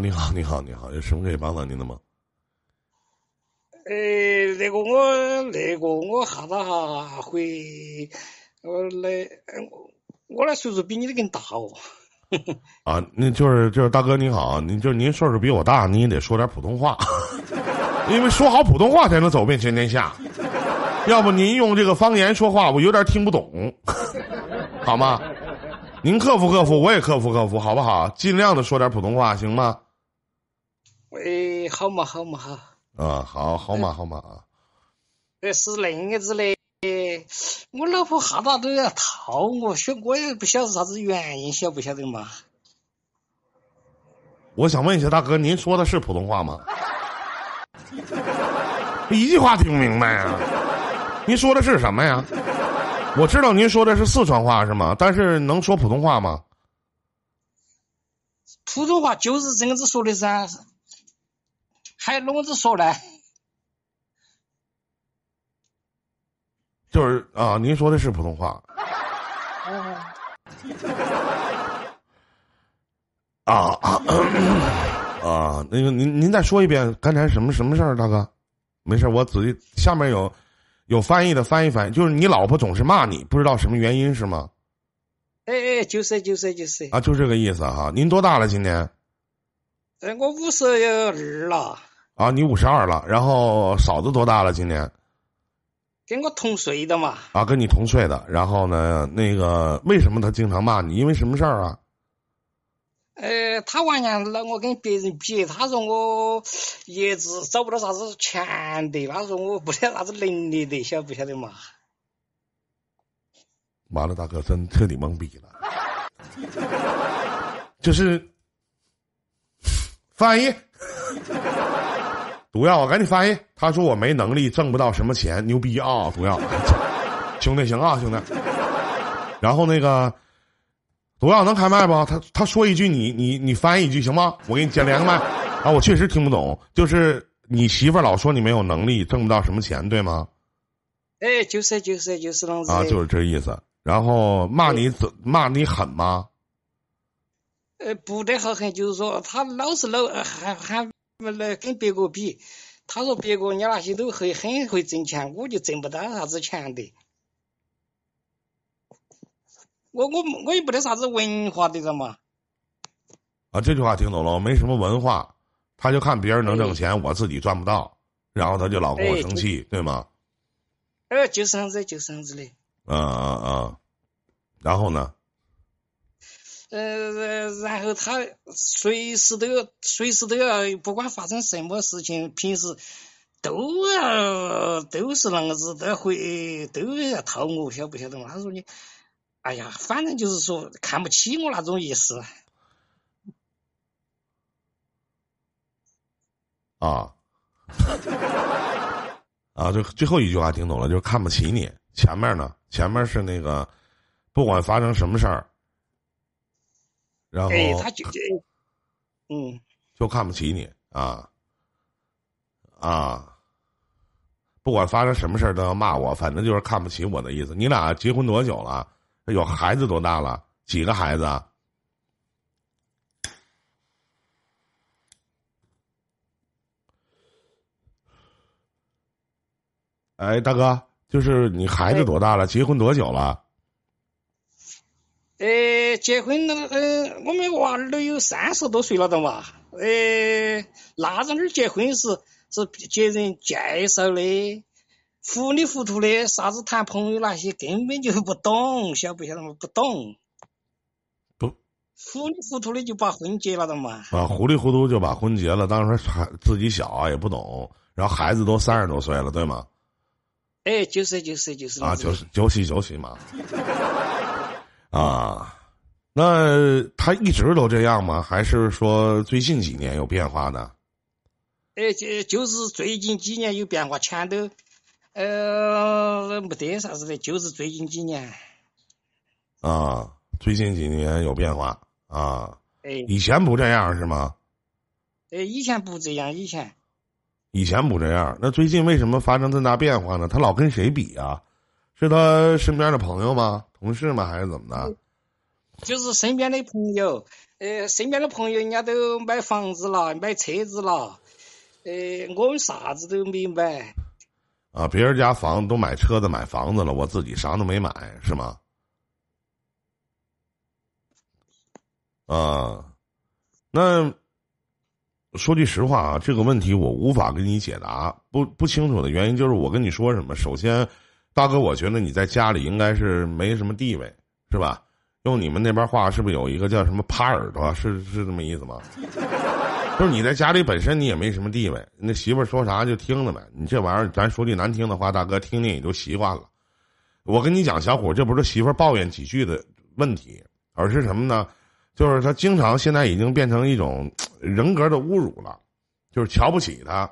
你好，你好，你好，有什么可以帮到您的吗？呃，那个我那个我哈子哈会，我来我我那岁数比你的更大哦。啊，那就是就是大哥您好，您就是您岁数比我大，您也得说点普通话，因为说好普通话才能走遍全天下。要不您用这个方言说话，我有点听不懂，好吗？您克服克服，我也克服克服，好不好？尽量的说点普通话，行吗？喂，好嘛好嘛好。啊，好好嘛好嘛啊。呃，是那个子的，我老婆哈达都要套我，晓我也不晓得啥子原因，晓不晓得嘛？我想问一下大哥，您说的是普通话吗？一句话听不明白啊？您说的是什么呀？我知道您说的是四川话是吗？但是能说普通话吗？普通话就是这样子说的噻，还啷个子说呢？就是啊，您说的是普通话。啊啊啊！那个，您您再说一遍，刚才什么什么事儿，大哥？没事，我仔细下面有。有翻译的翻译翻译，就是你老婆总是骂你，不知道什么原因是吗？哎哎，就是就是就是啊，就这个意思哈。您多大了？今年？哎，我五十二了。啊，你五十二了，然后嫂子多大了？今年？跟我同岁的嘛。啊，跟你同岁的，然后呢？那个为什么他经常骂你？因为什么事儿啊？呃，他完全让我跟别人比，他说我一直找不到啥子钱的，他说我不得啥子能力的，晓不晓得嘛？完了，大哥真彻底懵逼了，就是翻译，毒药，我赶紧翻译。他说我没能力，挣不到什么钱，牛逼啊！毒药，兄弟行啊，兄弟。然后那个。毒药能开麦不？他他说一句，你你你翻译一句行吗？我给你接连个麦啊！我确实听不懂，就是你媳妇儿老说你没有能力，挣不到什么钱，对吗？哎，就是就是就是那子啊，就是这意思。然后骂你怎骂你狠吗？呃，不得好狠，就是说他老是老还还来跟别个比，他说别个你那些都会很会挣钱，我就挣不到啥子钱的。我我我也不得啥子文化的人嘛。啊，这句话听懂了，没什么文化，他就看别人能挣钱，我自己赚不到，然后他就老跟我生气，对吗？呃，就是这样子，就是这样子的。嗯嗯嗯，然后呢？呃，然后他随时都要，随时都要，不管发生什么事情，平时都要都是那个子，都要回，都要套我，晓不晓得嘛？他说你。哎呀，反正就是说看不起我那种意思。啊，啊，就最后一句话听懂了，就是看不起你。前面呢？前面是那个，不管发生什么事儿，然后他就嗯，就看不起你啊啊！不管发生什么事儿都要骂我，反正就是看不起我的意思。你俩结婚多久了？有孩子多大了？几个孩子？哎，大哥，就是你孩子多大了？结婚多久了？呃，结婚了，呃，我们娃儿都有三十多岁了的嘛。呃，那阵儿结婚是是别人介绍的。糊里糊涂的，啥子谈朋友那些根本就不懂，晓不晓得嘛？不懂，不，糊里糊涂的就把婚结了的嘛。啊，糊里糊涂就把婚结了，当时还自己小啊，也不懂，然后孩子都三十多岁了，对吗？哎，就是就是就是啊，就是就是就是嘛。啊，那他一直都这样吗？还是说最近几年有变化呢？哎，就就是最近几年有变化，前头。呃，没得啥子的，就是最近几年。啊，最近几年有变化啊。哎。以前不这样是吗？哎，以前不这样，以前。以前不这样，那最近为什么发生这么大变化呢？他老跟谁比啊？是他身边的朋友吗？同事吗？还是怎么的？就是身边的朋友，呃，身边的朋友人家都买房子了，买车子了，呃，我们啥子都没买。啊，别人家房子都买车子、买房子了，我自己啥都没买，是吗？啊，那说句实话啊，这个问题我无法给你解答。不不清楚的原因就是我跟你说什么，首先，大哥，我觉得你在家里应该是没什么地位，是吧？用你们那边话，是不是有一个叫什么“趴耳朵”？是是这么意思吗？就是你在家里本身你也没什么地位，那媳妇儿说啥就听着呗。你这玩意儿，咱说句难听的话，大哥听听也就习惯了。我跟你讲，小伙，这不是媳妇儿抱怨几句的问题，而是什么呢？就是他经常现在已经变成一种 人格的侮辱了，就是瞧不起他。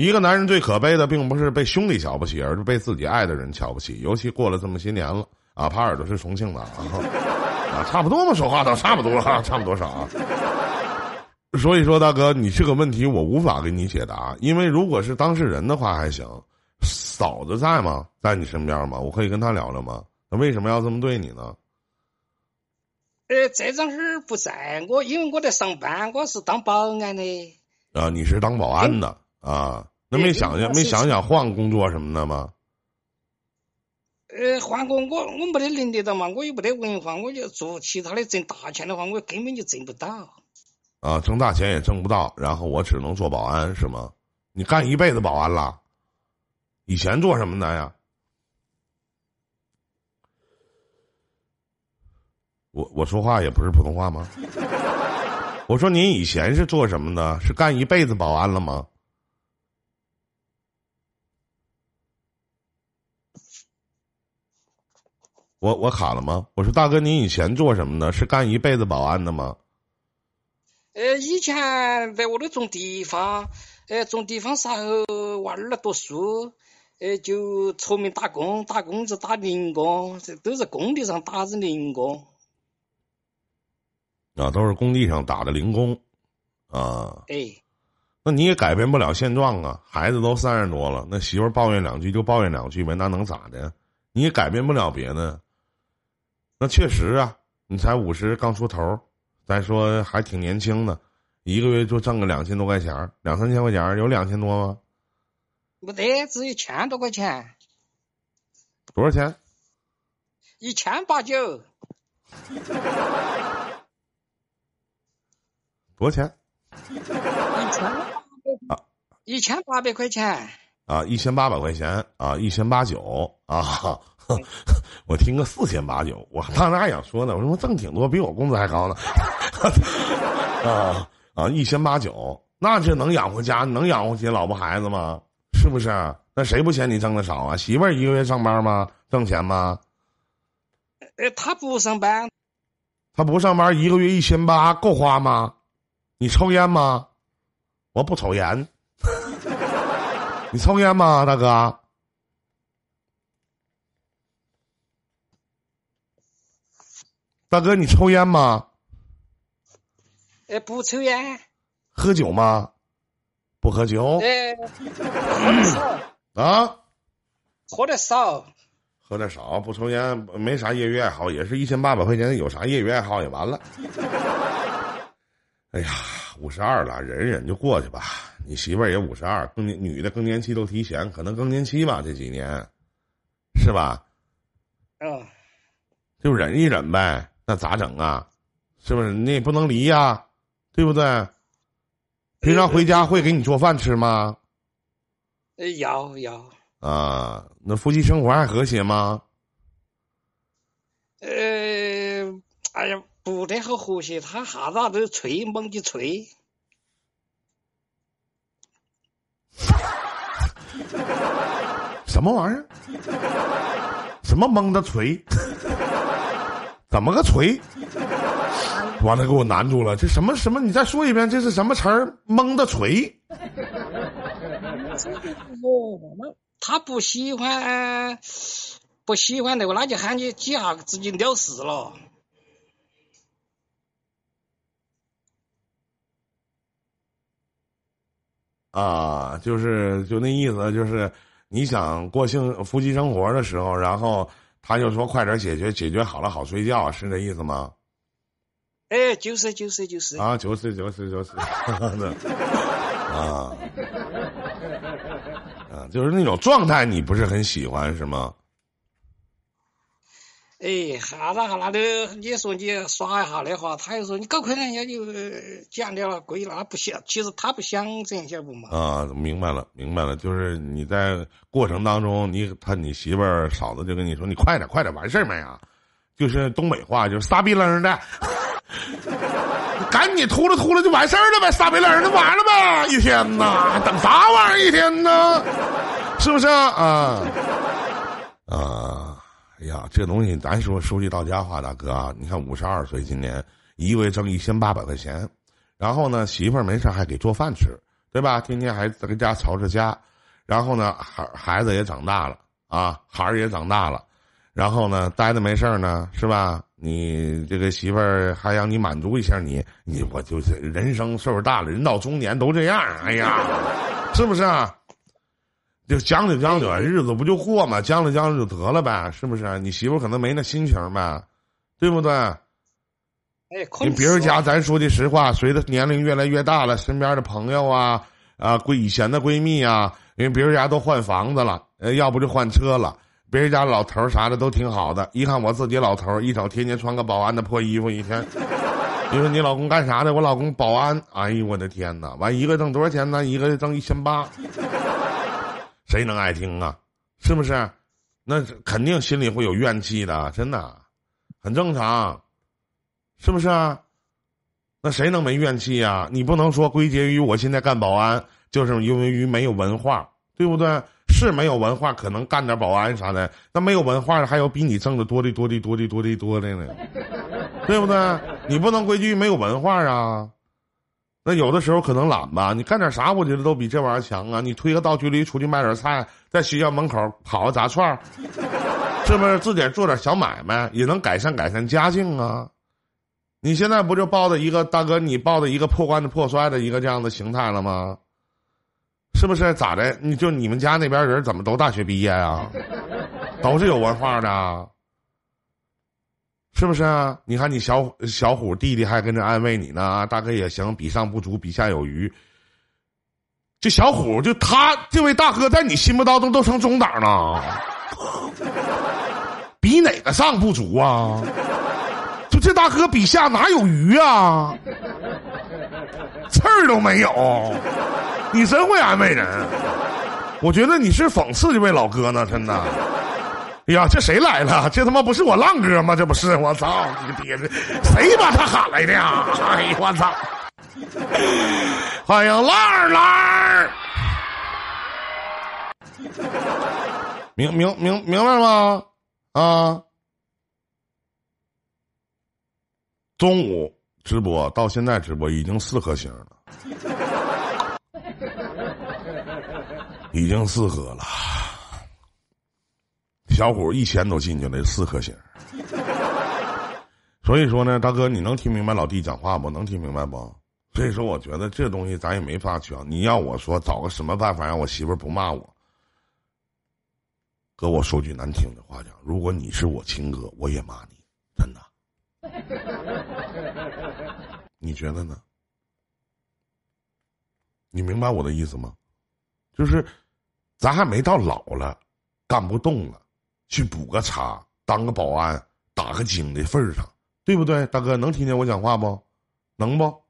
一个男人最可悲的，并不是被兄弟瞧不起，而是被自己爱的人瞧不起。尤其过了这么些年了啊，耙耳朵是重庆的啊，差不多嘛，说话都差不多，差不多少啊。所以说，大哥，你这个问题我无法给你解答，因为如果是当事人的话还行，嫂子在吗？在你身边吗？我可以跟他聊聊吗？那为什么要这么对你呢？呃，这张事不在我，因为我在上班，我是当保安的。啊，你是当保安的啊？那没想想，没想想换工作什么的吗？呃，换工我我没得能力的嘛，我又没得文化，我就做其他的挣大钱的话，我根本就挣不到。啊，挣大钱也挣不到，然后我只能做保安，是吗？你干一辈子保安了，以前做什么的呀？我我说话也不是普通话吗？我说您以前是做什么的？是干一辈子保安了吗？我我卡了吗？我说大哥，你以前做什么的？是干一辈子保安的吗？呃，以前在屋里种地方，呃，种地方时候娃儿读书，呃，就出门打工，打工就打零工，这都是工地上打的零工。啊，都是工地上打的零工，啊。哎。那你也改变不了现状啊！孩子都三十多了，那媳妇抱怨两句就抱怨两句呗，那能咋的？你也改变不了别的。那确实啊，你才五十刚出头。再说还挺年轻的，一个月就挣个两千多块钱两三千块钱有两千多吗？没得，只有千多块钱。多少钱？一千八九。多少钱？一千啊，一千八百块钱。啊，一千八百块钱啊，一千八九啊。我听个四千八九，我当时还想说呢，我说我挣挺多，比我工资还高呢。啊啊，一千八九，那这能养活家，能养活起老婆孩子吗？是不是？那谁不嫌你挣的少啊？媳妇儿一个月上班吗？挣钱吗？呃，他不上班。他不上班，一个月一千八够花吗？你抽烟吗？我不抽烟。你抽烟吗，大哥？大哥，你抽烟吗？呃，不抽烟。喝酒吗？不喝酒。呃，喝的少。啊？喝的少。喝的少，不抽烟，没啥业余爱好，也是一千八百块钱，有啥业余爱好也完了。哎呀，五十二了，忍忍就过去吧。你媳妇儿也五十二，更年女的更年期都提前，可能更年期吧，这几年，是吧？嗯。就忍一忍呗。那咋整啊？是不是你也不能离呀？对不对？平常回家会给你做饭吃吗？呃，要要。啊，那夫妻生活还和谐吗？呃，哎呀，不太好和谐，他哈子都吹，猛的吹。什么玩意儿？什么蒙的锤？怎么个锤？完了，给我难住了。这什么什么？你再说一遍，这是什么词儿？蒙的锤。他不喜欢，不喜欢那个，那就喊你几下子就了事了。啊，就是就那意思，就是你想过性夫妻生活的时候，然后。他就说：“快点解决，解决好了好睡觉，是这意思吗？”哎，就是就是就是啊，就是就是就是，啊啊，就是那种状态，你不是很喜欢是吗？哎，哈啦哈啦的，你说你耍一下的话，他又说你搞快点人家就讲了贵了，不想，其实他不想这样，晓得不嘛？啊，明白了，明白了，就是你在过程当中，你他你媳妇儿嫂子就跟你说，你快点快点完事儿没啊？就是东北话，就是撒逼楞的，赶紧秃噜秃噜就完事儿了呗，撒逼楞就完了呗，一天呐，等啥玩意儿一天呢？是不是啊啊？哎呀，这东西咱说说句到家话，大哥啊，你看五十二岁今年，一个月挣一千八百块钱，然后呢，媳妇儿没事还给做饭吃，对吧？天天还在家吵着家，然后呢，孩孩子也长大了啊，孩儿也长大了，然后呢，待着没事呢，是吧？你这个媳妇儿还让你满足一下你，你我就是人生岁数大了，人到中年都这样，哎呀，是不是？啊？就将就将就，日子不就过嘛？将就将就就得了呗，是不是？你媳妇可能没那心情呗，对不对？哎，你别人家，咱说句实话，随着年龄越来越大了，身边的朋友啊啊，闺以前的闺蜜啊，因为别人家都换房子了，呃，要不就换车了。别人家老头啥的都挺好的，一看我自己老头一瞅天天穿个保安的破衣服，一天。你说你老公干啥的？我老公保安。哎呦我的天哪！完一个挣多少钱呢？一个月挣一千八。谁能爱听啊？是不是？那肯定心里会有怨气的，真的，很正常，是不是啊？那谁能没怨气呀？你不能说归结于我现在干保安，就是因为于没有文化，对不对？是没有文化，可能干点保安啥的。那没有文化的，还有比你挣的多的多的多的多的多的呢，对不对？你不能归结于没有文化啊。那有的时候可能懒吧，你干点啥，我觉得都比这玩意儿强啊！你推个道距离出去卖点菜，在学校门口跑个炸串儿，是不是自己做点小买卖也能改善改善家境啊？你现在不就抱着一个大哥，你抱着一个破罐子破摔的一个这样的形态了吗？是不是咋的？你就你们家那边人怎么都大学毕业啊？都是有文化的。是不是啊？你看你小小虎弟弟还跟着安慰你呢，大哥也行，比上不足，比下有余。这小虎就他这位大哥，在你心目当中都成中档了，比哪个上不足啊？就这大哥比下哪有余啊？刺儿都没有，你真会安慰人。我觉得你是讽刺这位老哥呢，真的。呀，这谁来了？这他妈不是我浪哥吗？这不是我操！你个爹的，谁把他喊来的呀？哎呀我操！欢迎浪儿浪儿，明明明明白吗？啊！中午直播到现在直播已经四颗星了，已经四颗了。小虎一千都进去了，四颗星。所以说呢，大哥，你能听明白老弟讲话不？能听明白不？所以说，我觉得这东西咱也没法讲。你要我说，找个什么办法让我媳妇儿不骂我？哥，我说句难听的话讲，如果你是我亲哥，我也骂你，真的。你觉得呢？你明白我的意思吗？就是，咱还没到老了，干不动了。去补个差，当个保安，打个井的份儿上，对不对，大哥？能听见我讲话不？能不？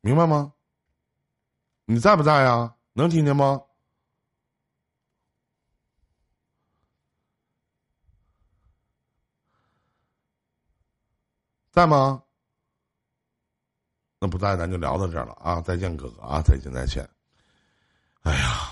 明白吗？你在不在呀？能听见吗？在吗？那不在，咱就聊到这儿了啊！再见，哥哥啊！再见，再见。哎呀。